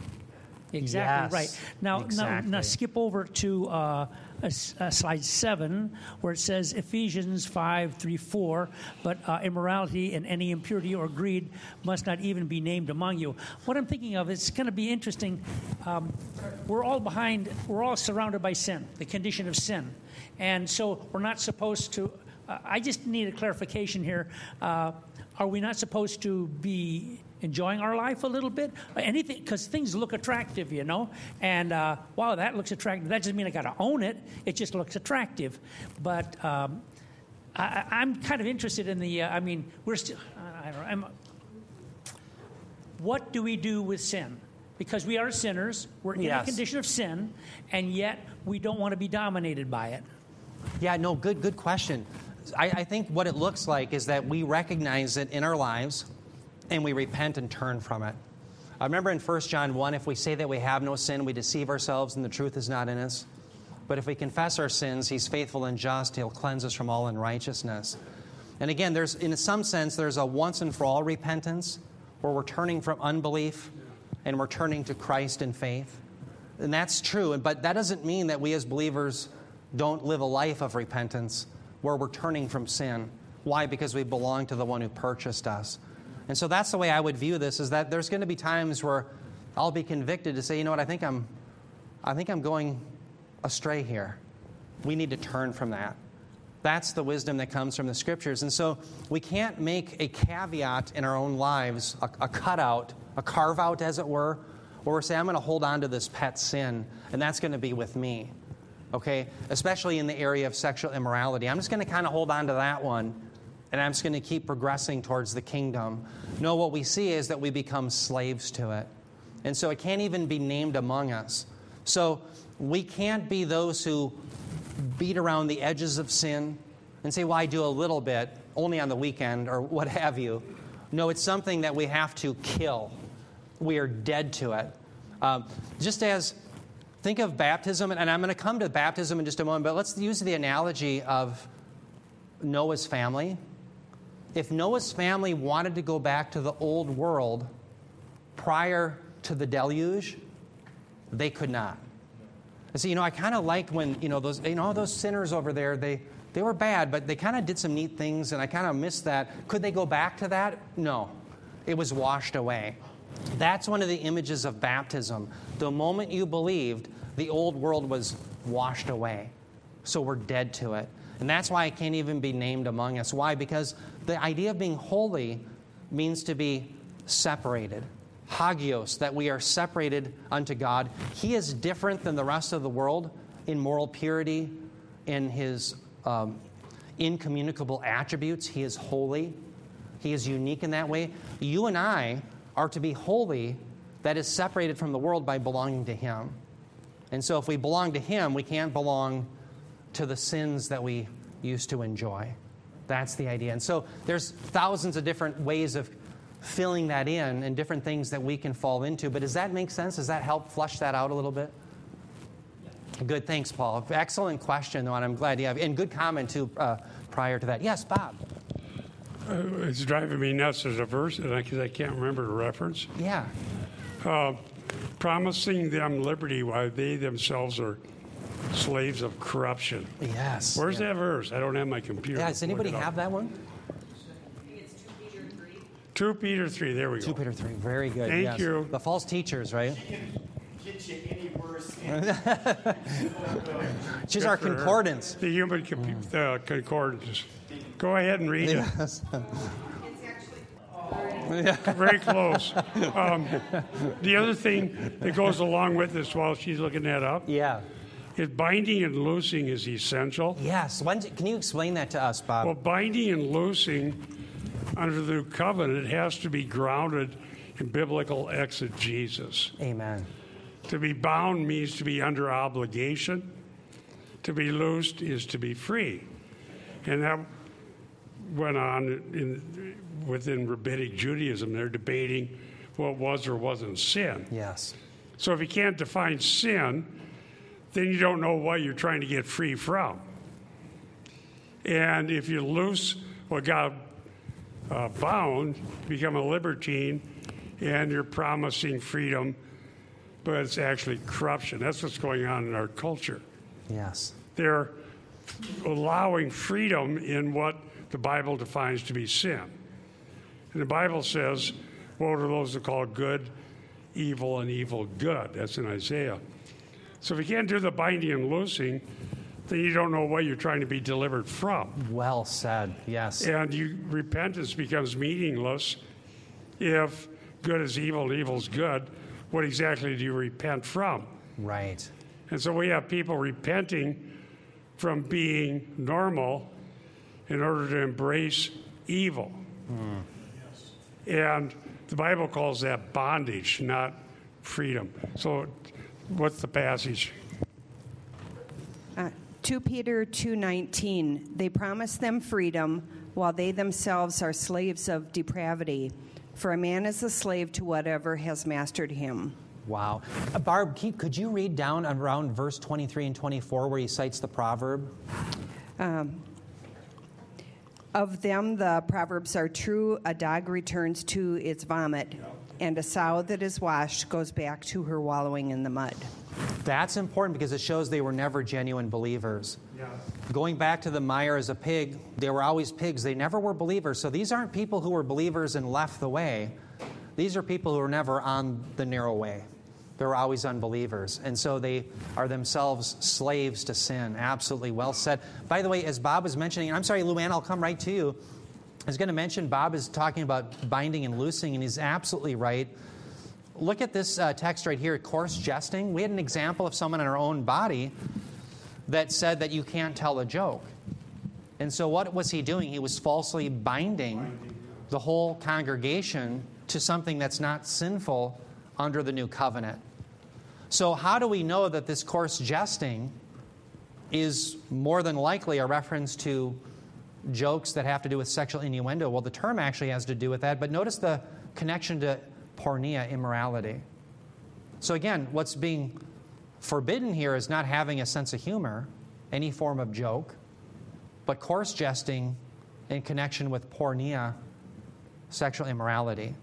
Exactly Yes, right. Now, now, now, skip over to uh, uh, slide seven, where it says Ephesians five three four. But uh, immorality and any impurity or greed must not even be named among you. What I'm thinking of is going to be interesting. Um, we're all behind. We're all surrounded by sin, the condition of sin, and so we're not supposed to. Uh, I just need a clarification here. Uh, are we not supposed to be enjoying our life a little bit? Anything, because things look attractive, you know. And uh, wow, that looks attractive. That doesn't mean I got to own it. It just looks attractive. But um, I, I'm kind of interested in the. Uh, I mean, we're still. I don't know. I'm, what do we do with sin? Because we are sinners. We're in Yes. a condition of sin, and yet we don't want to be dominated by it. Yeah, no, good, good question. I, I think what it looks like is that we recognize it in our lives and we repent and turn from it. I remember in 1 John 1, if we say that we have no sin, we deceive ourselves and the truth is not in us. But if we confess our sins, he's faithful and just, he'll cleanse us from all unrighteousness. And again, there's in some sense there's a once and for all repentance where we're turning from unbelief and we're turning to Christ in faith. And that's true, but that doesn't mean that we as believers don't live a life of repentance where we're turning from sin. Why? Because we belong to the one who purchased us. And so that's the way I would view this is that there's going to be times where I'll be convicted to say, you know what, I think I'm I think I'm going astray here. We need to turn from that. That's the wisdom that comes from the scriptures. And so we can't make a caveat in our own lives, a, a cutout, a carve out, as it were, where we're saying, I'm going to hold on to this pet sin, and that's going to be with me. Okay? Especially in the area of sexual immorality. I'm just going to kind of hold on to that one, and I'm just going to keep progressing towards the kingdom. No, what we see is that we become slaves to it. And so it can't even be named among us. So we can't be those who beat around the edges of sin and say, well, I do a little bit, only on the weekend or what [LAUGHS] have you. No, it's something that we have to kill. We are dead to it. Um, just as, think of baptism, and I'm going to come to baptism in just a moment, but let's use the analogy of Noah's family. If Noah's family wanted to go back to the old world prior to the deluge, they could not. I so, you know, I kind of like when, you know, those, you know, those sinners over there, they, they were bad, but they kind of did some neat things, and I kind of missed that. Could they go back to that? No. It was washed away. That's one of the images of baptism. The moment you believed, the old world was washed away. So we're dead to it. And that's why it can't even be named among us. Why? Because the idea of being holy means to be separated. Hagios, that we are separated unto God. He is different than the rest of the world in moral purity, in his um, incommunicable attributes. He is holy. He is unique in that way. You and I are to be holy, that is separated from the world by belonging to Him. And so, if we belong to Him, we can't belong to the sins that we used to enjoy. That's the idea. And so, there's thousands of different ways of filling that in and different things that we can fall into. But does that make sense? Does that help flush that out a little bit? Good, thanks, Paul. Excellent question, though, and I'm glad you have. And good comment, too, uh, prior to that. Yes, Bob. Uh, It's driving me nuts. There's a verse, because I can't remember the reference. Yeah. Uh, promising them liberty while they themselves are slaves of corruption. Yes. Where's yeah. that verse? I don't have my computer. Yeah, does anybody have that one? 2 Peter 3. There we go. 2 Peter 3. Very good. Thank yes. you. The false teachers, right? Get you any worse. She's our for her. concordance. The human compu- uh, concordance. Go ahead and read Yes. it. [LAUGHS] Very close. Um, the other thing that goes along with this while she's looking that up Yeah. Is binding and loosing is essential. Yes. Can you explain that to us, Bob? Well, binding and loosing under the new covenant has to be grounded in biblical exegesis. Amen. To be bound means to be under obligation. To be loosed is to be free. And that went on in, within rabbinic Judaism. They're debating what was or wasn't sin. Yes. So if you can't define sin, then you don't know what you're trying to get free from. And if you loose what God uh, bound, become a libertine, and you're promising freedom but it's actually corruption. That's what's going on in our culture. Yes. They're allowing freedom in what the Bible defines to be sin. And the Bible says, Woe to those that call good evil and evil good. That's in Isaiah. So if you can't do the binding and loosing, then you don't know what you're trying to be delivered from. Well said. Yes. And you, repentance becomes meaningless if good is evil and evil is good. What exactly do you repent from? Right. And so we have people repenting from being normal in order to embrace evil. Hmm. And the Bible calls that bondage, not freedom. So, what's the passage? Uh, 2 Peter 2:19 They promise them freedom while they themselves are slaves of depravity for a man is a slave to whatever has mastered him. Wow. Uh, Barb, keep, could you read down around verse 23 and 24 where he cites the proverb? Of them the proverbs are true a dog returns to its vomit and a sow that is washed goes back to her wallowing in the mud. That's important because it shows they were never genuine believers. Going back to the mire as a pig, they were always pigs. They never were believers. So these aren't people who were believers and left the way. These are people who were never on the narrow way. They were always unbelievers. And so they are themselves slaves to sin. Absolutely well said. By the way, as Bob was mentioning, I'm sorry, Luann, I'll come right to you. I was going to mention Bob is talking about binding and loosing, and he's absolutely right. Look at this uh, text right here coarse jesting. We had an example of someone in our own body that said that you can't tell a joke. And so, what was he doing? He was falsely binding the whole congregation to something that's not sinful under the new covenant. So, how do we know that this coarse jesting is more than likely a reference to jokes that have to do with sexual innuendo? Well, the term actually has to do with that, but notice the connection to porneia, immorality. So, again, what's being forbidden here is not having a sense of humor, any form of joke, but coarse jesting in connection with porneia, sexual immorality.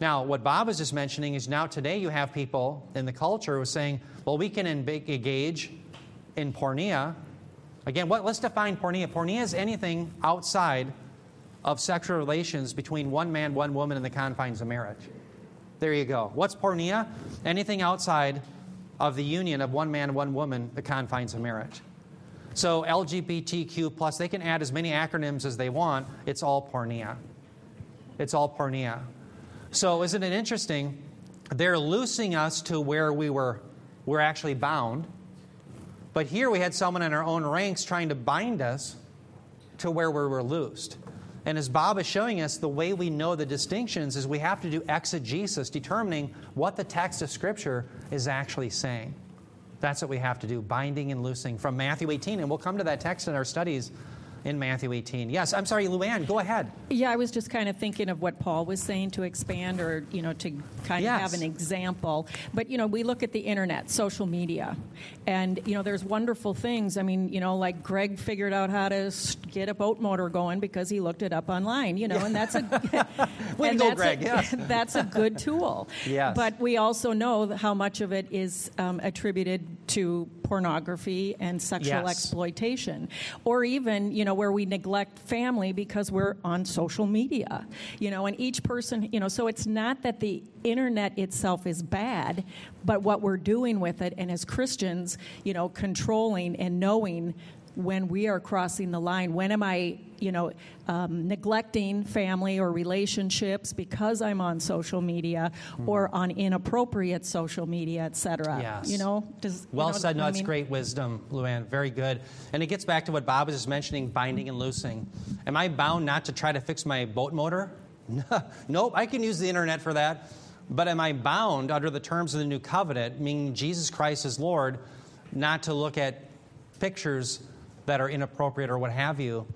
Now, what Bob was just mentioning is now today you have people in the culture who are saying, well, we can engage in porneia. Again, what, let's define porneia. Porneia is anything outside of sexual relations between one man, one woman in the confines of marriage. There you go. What's porneia? Anything outside of the union of one man, one woman, the confines of marriage. So LGBTQ plus, they can add as many acronyms as they want. It's all porneia. It's all porneia. So isn't it interesting? They're loosing us to where we were we're actually bound. But here we had someone in our own ranks trying to bind us to where we were loosed. And as Bob is showing us, the way we know the distinctions is we have to do exegesis, determining what the text of Scripture is actually saying. That's what we have to do, binding and loosing from Matthew 18. And we'll come to that text in our studies in Matthew 18. Yes, I'm sorry, Luann, go ahead. Yeah, I was just kind of thinking of what Paul was saying to expand or, you know, to kind Yes. of have an example. But, you know, we look at the internet, social media, and, you know, there's wonderful things. I mean, you know, like Greg figured out how to get a boat motor going because he looked it up online, you know, and that's a [LAUGHS] Way [LAUGHS] and go, that's Greg, A, yes. [LAUGHS] that's a good tool. Yes. But we also know how much of it is um, attributed to pornography and sexual Yes. exploitation or even you know where we neglect family because we're on social media you know and each person you know so it's not that the internet itself is bad but what we're doing with it and as christians you know controlling and knowing when we are crossing the line when am i you know um, neglecting family or relationships because i'm on social media or on inappropriate social media et cetera Yes. you know does you Well know said. No, I it's mean? great wisdom, Luann. Very good. And it gets back to what Bob was just mentioning binding and loosing. Am I bound not to try to fix my boat motor? [LAUGHS] nope, I can use the internet for that. But am I bound under the terms of the new covenant, meaning Jesus Christ is Lord, not to look at pictures that are inappropriate or what have you?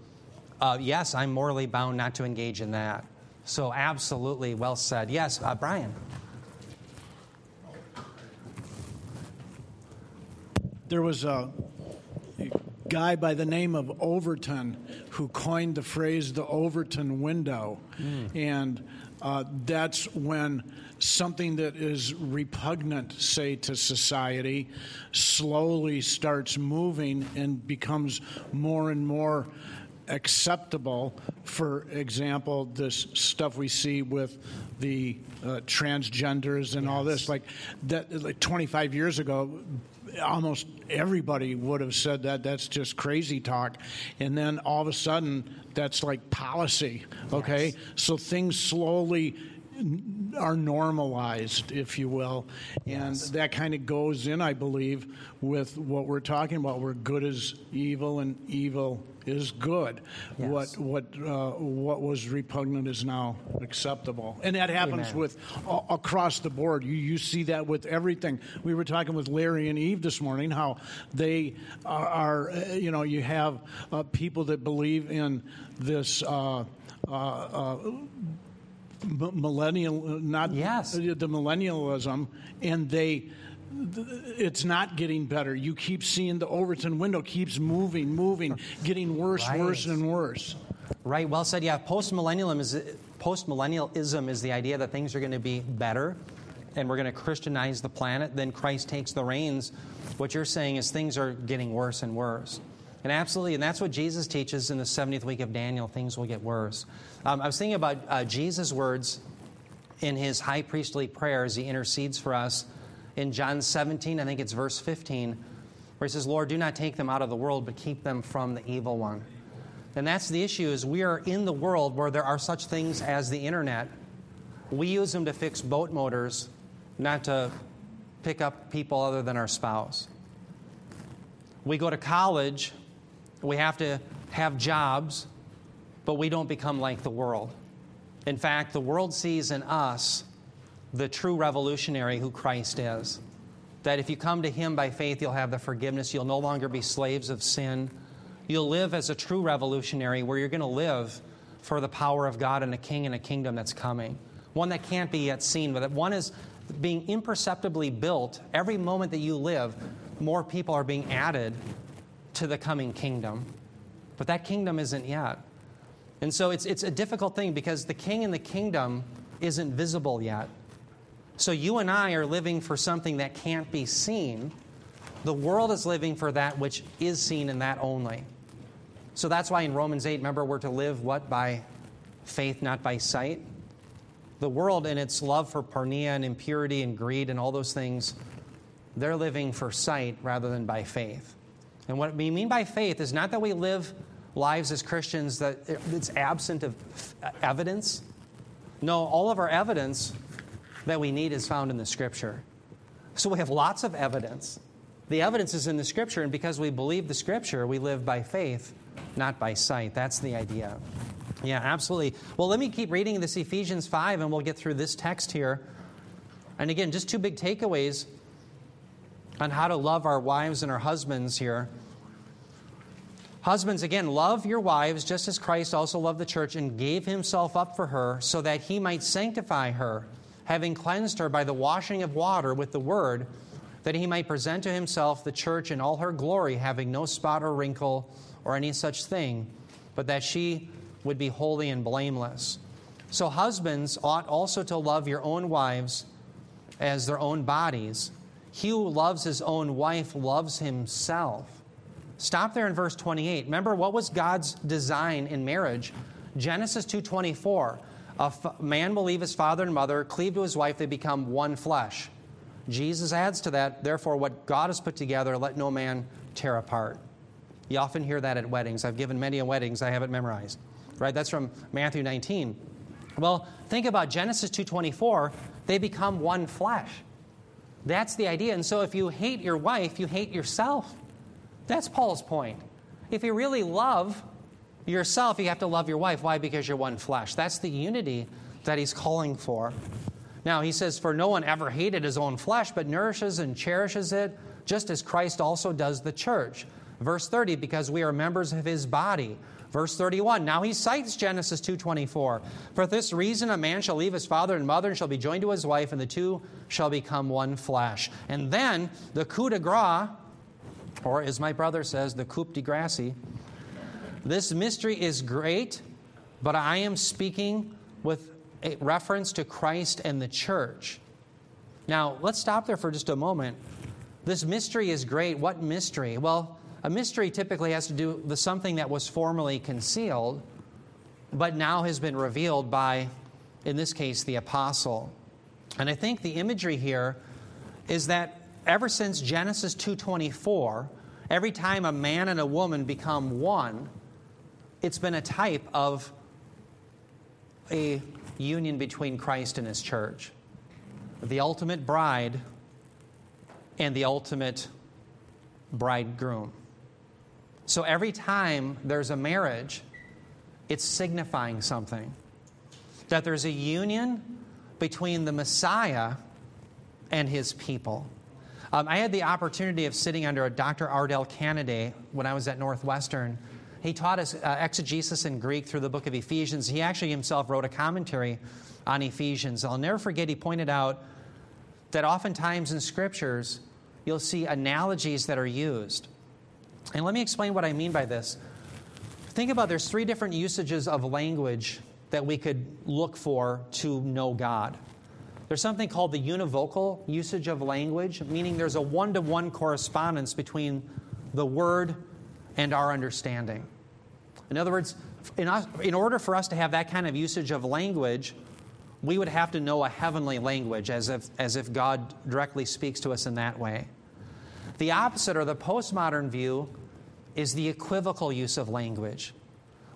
Uh, yes, I'm morally bound not to engage in that. So, absolutely well said. Yes, uh, Brian. There was a guy by the name of Overton who coined the phrase the Overton window. And uh, that's when something that is repugnant, say, to society, slowly starts moving and becomes more and more acceptable. For example, this stuff we see with the uh, transgenders and all this, like that, like 25 years ago, almost everybody would have said that. That's just crazy talk. And then all of a sudden that's like policy okay? Yes. so things slowly are normalized if you will and Yes. that kind of goes in i believe with what we're talking about where good is evil and evil is good Yes. what what uh, what was repugnant is now acceptable and that happens Amen. with a- across the board you you see that with everything we were talking with larry and eve this morning how they are, are uh, you know you have uh, people that believe in this uh, uh, uh, millennial uh, not Yes. the millennialism and they it's not getting better. You keep seeing the Overton window keeps moving, moving, getting worse, Right. worse, and worse. Right, well said. Yeah, post millennialism is post millennialism is the idea that things are going to be better, and we're going to Christianize the planet. Then Christ takes the reins. What you're saying is things are getting worse and worse, and absolutely, and that's what Jesus teaches in the 70th week of Daniel. Things will get worse. Um, I was thinking about uh, Jesus' words in his high priestly prayer as he intercedes for us in John 17. I think it's verse 15, where he says, "Lord, do not take them out of the world, but keep them from the evil one." And that's the issue is we are in the world where there are such things as the internet. We use them to fix boat motors, not to pick up people other than our spouse. We go to college, we have to have jobs, but we don't become like the world. In fact, the world sees in us the true revolutionary who Christ is. That if you come to Him by faith, you'll have the forgiveness. You'll no longer be slaves of sin. You'll live as a true revolutionary where you're going to live for the power of God and a king and a kingdom that's coming. One that can't be yet seen, but that one is being imperceptibly built. Every moment that you live, more people are being added to the coming kingdom. But that kingdom isn't yet. And so it's, it's a difficult thing because the king and the kingdom isn't visible yet. So you and I are living for something that can't be seen. The world is living for that which is seen and that only. So that's why in Romans 8, remember, we're to live what? By faith, not by sight. The world, and its love for porneia and impurity and greed and all those things, they're living for sight rather than by faith. And what we mean by faith is not that we live lives as Christians that it's absent of evidence. No, all of our evidence that we need is found in the Scripture. So we have lots of evidence. The evidence is in the Scripture, and because we believe the Scripture, we live by faith, not by sight. That's the idea. Yeah, absolutely. Well, let me keep reading this Ephesians 5, and we'll get through this text here. And again, just two big takeaways on how to love our wives and our husbands here. Husbands, again, love your wives just as Christ also loved the church and gave himself up for her so that he might sanctify her, having cleansed her by the washing of water with the word, that he might present to himself the church in all her glory, having no spot or wrinkle or any such thing, but that she would be holy and blameless. So, husbands ought also to love your own wives as their own bodies. He who loves his own wife loves himself. Stop there in verse 28. Remember what was God's design in marriage? Genesis 2:24. A f- man will leave his father and mother, cleave to his wife, they become one flesh. Jesus adds to that, therefore what God has put together, let no man tear apart. You often hear that at weddings. I've given many a weddings, I have it memorized. Right? That's from Matthew 19. Well, think about Genesis 2:24, they become one flesh. That's the idea. And so if you hate your wife, you hate yourself. That's Paul's point. If you really love yourself, you have to love your wife. Why? Because you're one flesh. That's the unity that he's calling for. Now, he says, For no one ever hated his own flesh, but nourishes and cherishes it, just as Christ also does the church. Verse 30, because we are members of his body. Verse 31, now he cites Genesis 2.24. For this reason a man shall leave his father and mother and shall be joined to his wife, and the two shall become one flesh. And then the coup de grace, or as my brother says, the coup de grace, This mystery is great, but I am speaking with a reference to Christ and the church. Now, let's stop there for just a moment. This mystery is great. What mystery? Well, a mystery typically has to do with something that was formerly concealed, but now has been revealed by, in this case, the apostle. And I think the imagery here is that ever since Genesis 2:24, every time a man and a woman become one, it's been a type of a union between Christ and his church. The ultimate bride and the ultimate bridegroom. So every time there's a marriage, it's signifying something. That there's a union between the Messiah and his people. Um, I had the opportunity of sitting under a Dr. Ardel Caneday when I was at Northwestern. He taught us uh, exegesis in Greek through the book of Ephesians. He actually himself wrote a commentary on Ephesians. I'll never forget, he pointed out that oftentimes in scriptures, you'll see analogies that are used. And let me explain what I mean by this. Think about there's three different usages of language that we could look for to know God. There's something called the univocal usage of language, meaning there's a one to one correspondence between the word and our understanding. In other words, in, us, in, order for us to have that kind of usage of language, we would have to know a heavenly language as if, as if God directly speaks to us in that way. The opposite, or the postmodern view, is the equivocal use of language,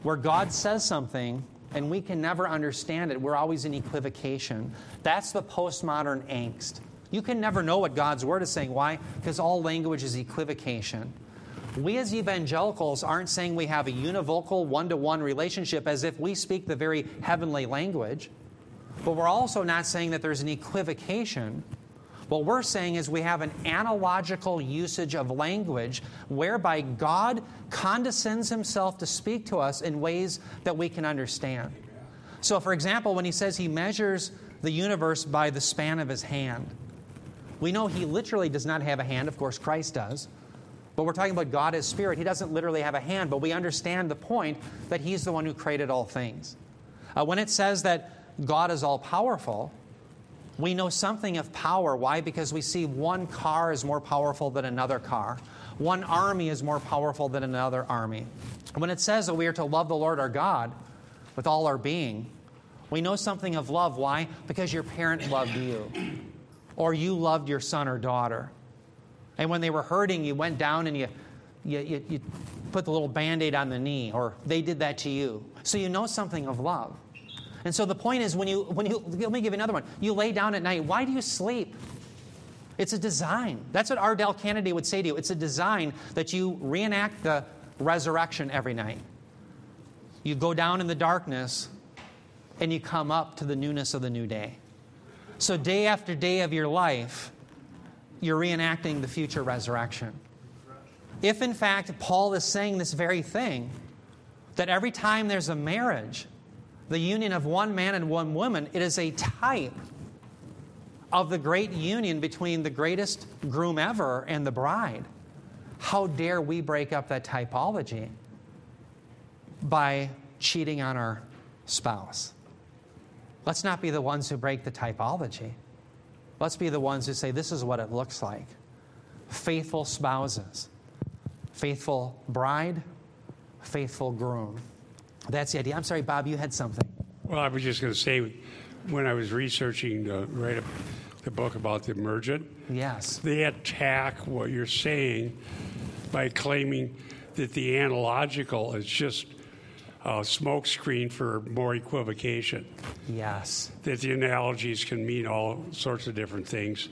where God says something and we can never understand it. We're always in equivocation. That's the postmodern angst. You can never know what God's word is saying. Why? Because all language is equivocation. We as evangelicals aren't saying we have a univocal, one to one relationship as if we speak the very heavenly language, but we're also not saying that there's an equivocation what we're saying is we have an analogical usage of language whereby God condescends himself to speak to us in ways that we can understand. So, for example, when he says he measures the universe by the span of his hand, we know he literally does not have a hand. Of course, Christ does. But we're talking about God as spirit. He doesn't literally have a hand, but we understand the point that he's the one who created all things. Uh, when it says that God is all powerful, we know something of power. Why? Because we see one car is more powerful than another car. One army is more powerful than another army. When it says that we are to love the Lord our God with all our being, we know something of love. Why? Because your parent loved you, or you loved your son or daughter. And when they were hurting, you went down and you, you, you, you put the little band aid on the knee, or they did that to you. So you know something of love. And so the point is when you, when you, let me give you another one. You lay down at night, why do you sleep? It's a design. That's what Ardel Caneday would say to you. It's a design that you reenact the resurrection every night. You go down in the darkness and you come up to the newness of the new day. So, day after day of your life, you're reenacting the future resurrection. If, in fact, Paul is saying this very thing, that every time there's a marriage, the union of one man and one woman, it is a type of the great union between the greatest groom ever and the bride. How dare we break up that typology by cheating on our spouse? Let's not be the ones who break the typology. Let's be the ones who say, This is what it looks like. Faithful spouses, faithful bride, faithful groom. That's the idea. I'm sorry, Bob, you had something. Well, I was just going to say, when I was researching to write the book about the emergent, yes, they attack what you're saying by claiming that the analogical is just a smokescreen for more equivocation. Yes. That the analogies can mean all sorts of different things,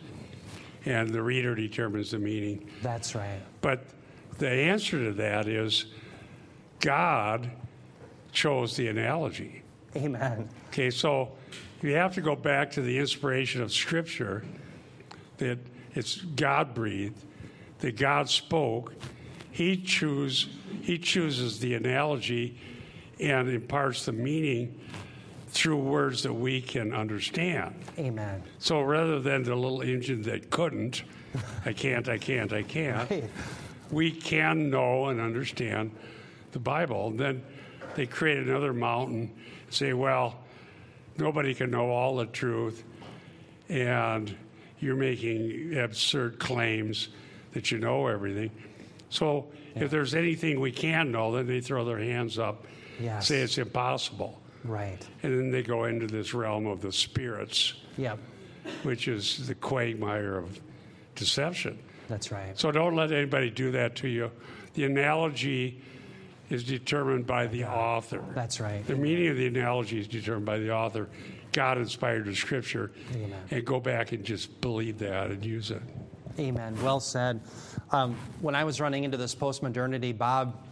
and the reader determines the meaning. That's right. But the answer to that is God chose the analogy. Amen. Okay, so you have to go back to the inspiration of Scripture that it's God breathed, that God spoke. He choose He chooses the analogy and imparts the meaning through words that we can understand. Amen. So rather than the little engine that couldn't, I can't, I can't, I can't, Right. we can know and understand the Bible. And then they create another mountain, say, well, nobody can know all the truth, and you're making absurd claims that you know everything. So if there's anything we can know, then they throw their hands up, Yes. say it's impossible. Right. And then they go into this realm of the spirits, Yep. which is the quagmire of deception. That's right. So don't let anybody do that to you. The analogy is determined by the author. That's right. The meaning of the analogy is determined by the author. God inspired the scripture. Amen. And go back and just believe that and use it. Amen. Well said. Um, when I was running into this postmodernity, Bob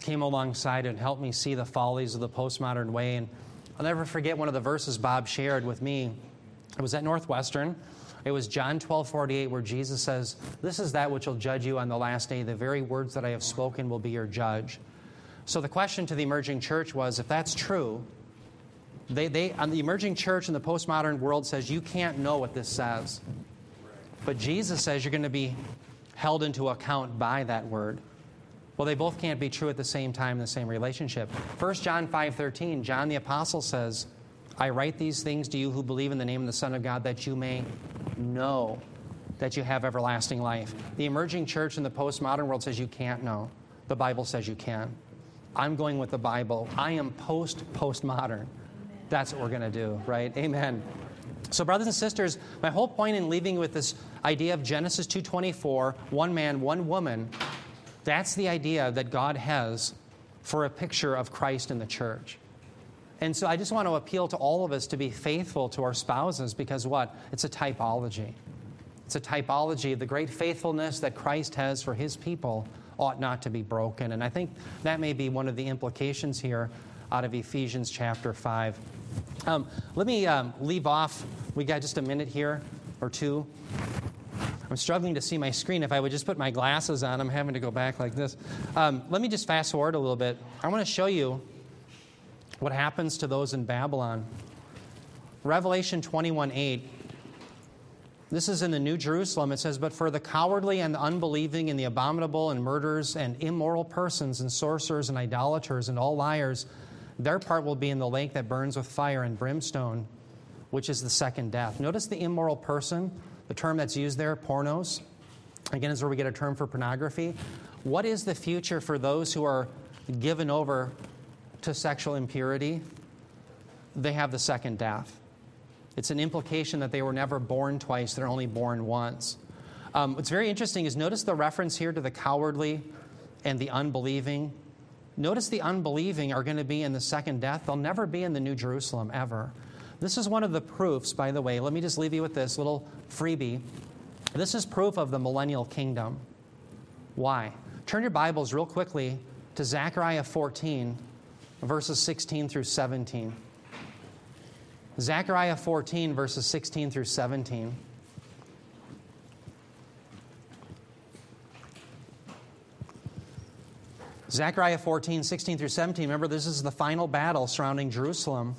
came alongside and helped me see the follies of the postmodern way. And I'll never forget one of the verses Bob shared with me. It was at Northwestern. It was John 12 48, where Jesus says, This is that which will judge you on the last day. The very words that I have spoken will be your judge. So the question to the emerging church was if that's true, they, they, on the emerging church in the postmodern world says you can't know what this says. But Jesus says you're going to be held into account by that word. Well, they both can't be true at the same time in the same relationship. 1 John 5:13, John the apostle says, "I write these things to you who believe in the name of the Son of God that you may know that you have everlasting life." The emerging church in the postmodern world says you can't know. The Bible says you can. I'm going with the Bible. I am post postmodern. That's what we're going to do, right? Amen. So brothers and sisters, my whole point in leaving you with this idea of Genesis 2:24, one man, one woman, that's the idea that God has for a picture of Christ in the church. And so I just want to appeal to all of us to be faithful to our spouses because what? It's a typology. It's a typology. Of the great faithfulness that Christ has for his people ought not to be broken. And I think that may be one of the implications here out of Ephesians chapter 5. Um, let me um, leave off. We got just a minute here or two. I'm struggling to see my screen. If I would just put my glasses on, I'm having to go back like this. Um, let me just fast forward a little bit. I want to show you what happens to those in Babylon. Revelation 21 8. This is in the New Jerusalem. It says, But for the cowardly and the unbelieving and the abominable and murderers and immoral persons and sorcerers and idolaters and all liars, their part will be in the lake that burns with fire and brimstone, which is the second death. Notice the immoral person, the term that's used there, pornos. Again, is where we get a term for pornography. What is the future for those who are given over to sexual impurity? They have the second death. It's an implication that they were never born twice, they're only born once. Um, what's very interesting is notice the reference here to the cowardly and the unbelieving. Notice the unbelieving are going to be in the second death. They'll never be in the New Jerusalem ever. This is one of the proofs, by the way. Let me just leave you with this little freebie. This is proof of the millennial kingdom. Why? Turn your Bibles real quickly to Zechariah 14, verses 16 through 17. Zechariah 14, verses 16 through 17. Zechariah 14, 16 through 17. Remember, this is the final battle surrounding Jerusalem.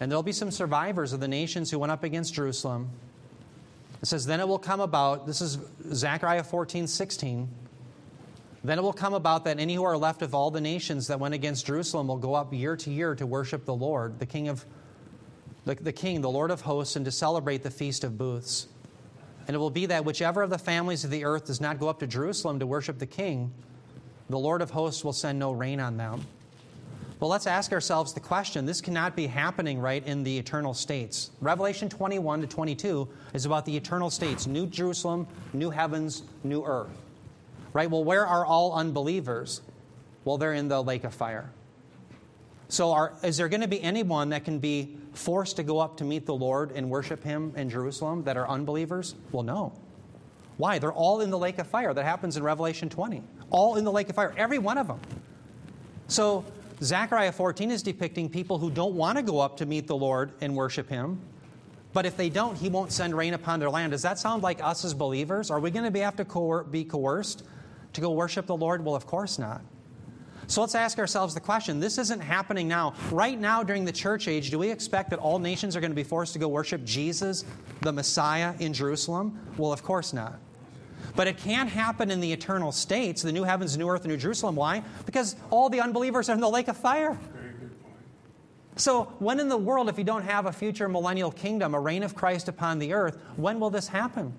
And there'll be some survivors of the nations who went up against Jerusalem. It says, Then it will come about, this is Zechariah 14, 16. Then it will come about that any who are left of all the nations that went against Jerusalem will go up year to year to worship the Lord, the King of the, the King, the Lord of hosts, and to celebrate the Feast of Booths. And it will be that whichever of the families of the earth does not go up to Jerusalem to worship the King, the Lord of hosts will send no rain on them. Well, let's ask ourselves the question this cannot be happening right in the eternal states. Revelation 21 to 22 is about the eternal states New Jerusalem, new heavens, new earth. Right? Well, where are all unbelievers? Well, they're in the lake of fire. So, are, is there going to be anyone that can be forced to go up to meet the Lord and worship Him in Jerusalem that are unbelievers? Well, no. Why? They're all in the lake of fire. That happens in Revelation 20. All in the lake of fire, every one of them. So, Zechariah 14 is depicting people who don't want to go up to meet the Lord and worship Him. But if they don't, He won't send rain upon their land. Does that sound like us as believers? Are we going to be, have to coer- be coerced to go worship the Lord? Well, of course not. So let's ask ourselves the question this isn't happening now. Right now, during the church age, do we expect that all nations are going to be forced to go worship Jesus, the Messiah, in Jerusalem? Well, of course not. But it can't happen in the eternal states, the new heavens, new earth, and new Jerusalem. Why? Because all the unbelievers are in the lake of fire. Very good point. So, when in the world, if you don't have a future millennial kingdom, a reign of Christ upon the earth, when will this happen?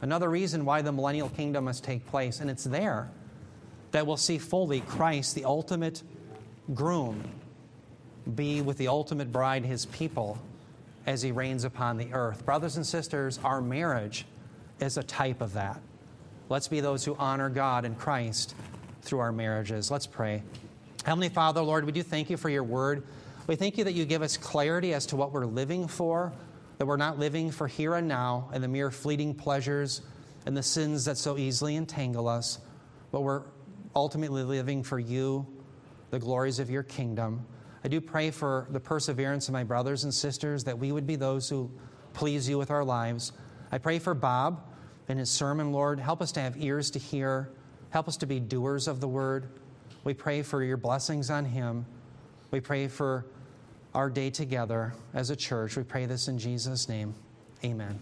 Another reason why the millennial kingdom must take place, and it's there that we'll see fully Christ, the ultimate groom, be with the ultimate bride, his people, as he reigns upon the earth. Brothers and sisters, our marriage is a type of that. Let's be those who honor God and Christ through our marriages. Let's pray. Heavenly Father, Lord, we do thank you for your word. We thank you that you give us clarity as to what we're living for, that we're not living for here and now and the mere fleeting pleasures and the sins that so easily entangle us, but we're ultimately living for you, the glories of your kingdom. I do pray for the perseverance of my brothers and sisters that we would be those who please you with our lives. I pray for Bob and his sermon, Lord. Help us to have ears to hear, help us to be doers of the word. We pray for your blessings on him. We pray for our day together as a church. We pray this in Jesus' name. Amen.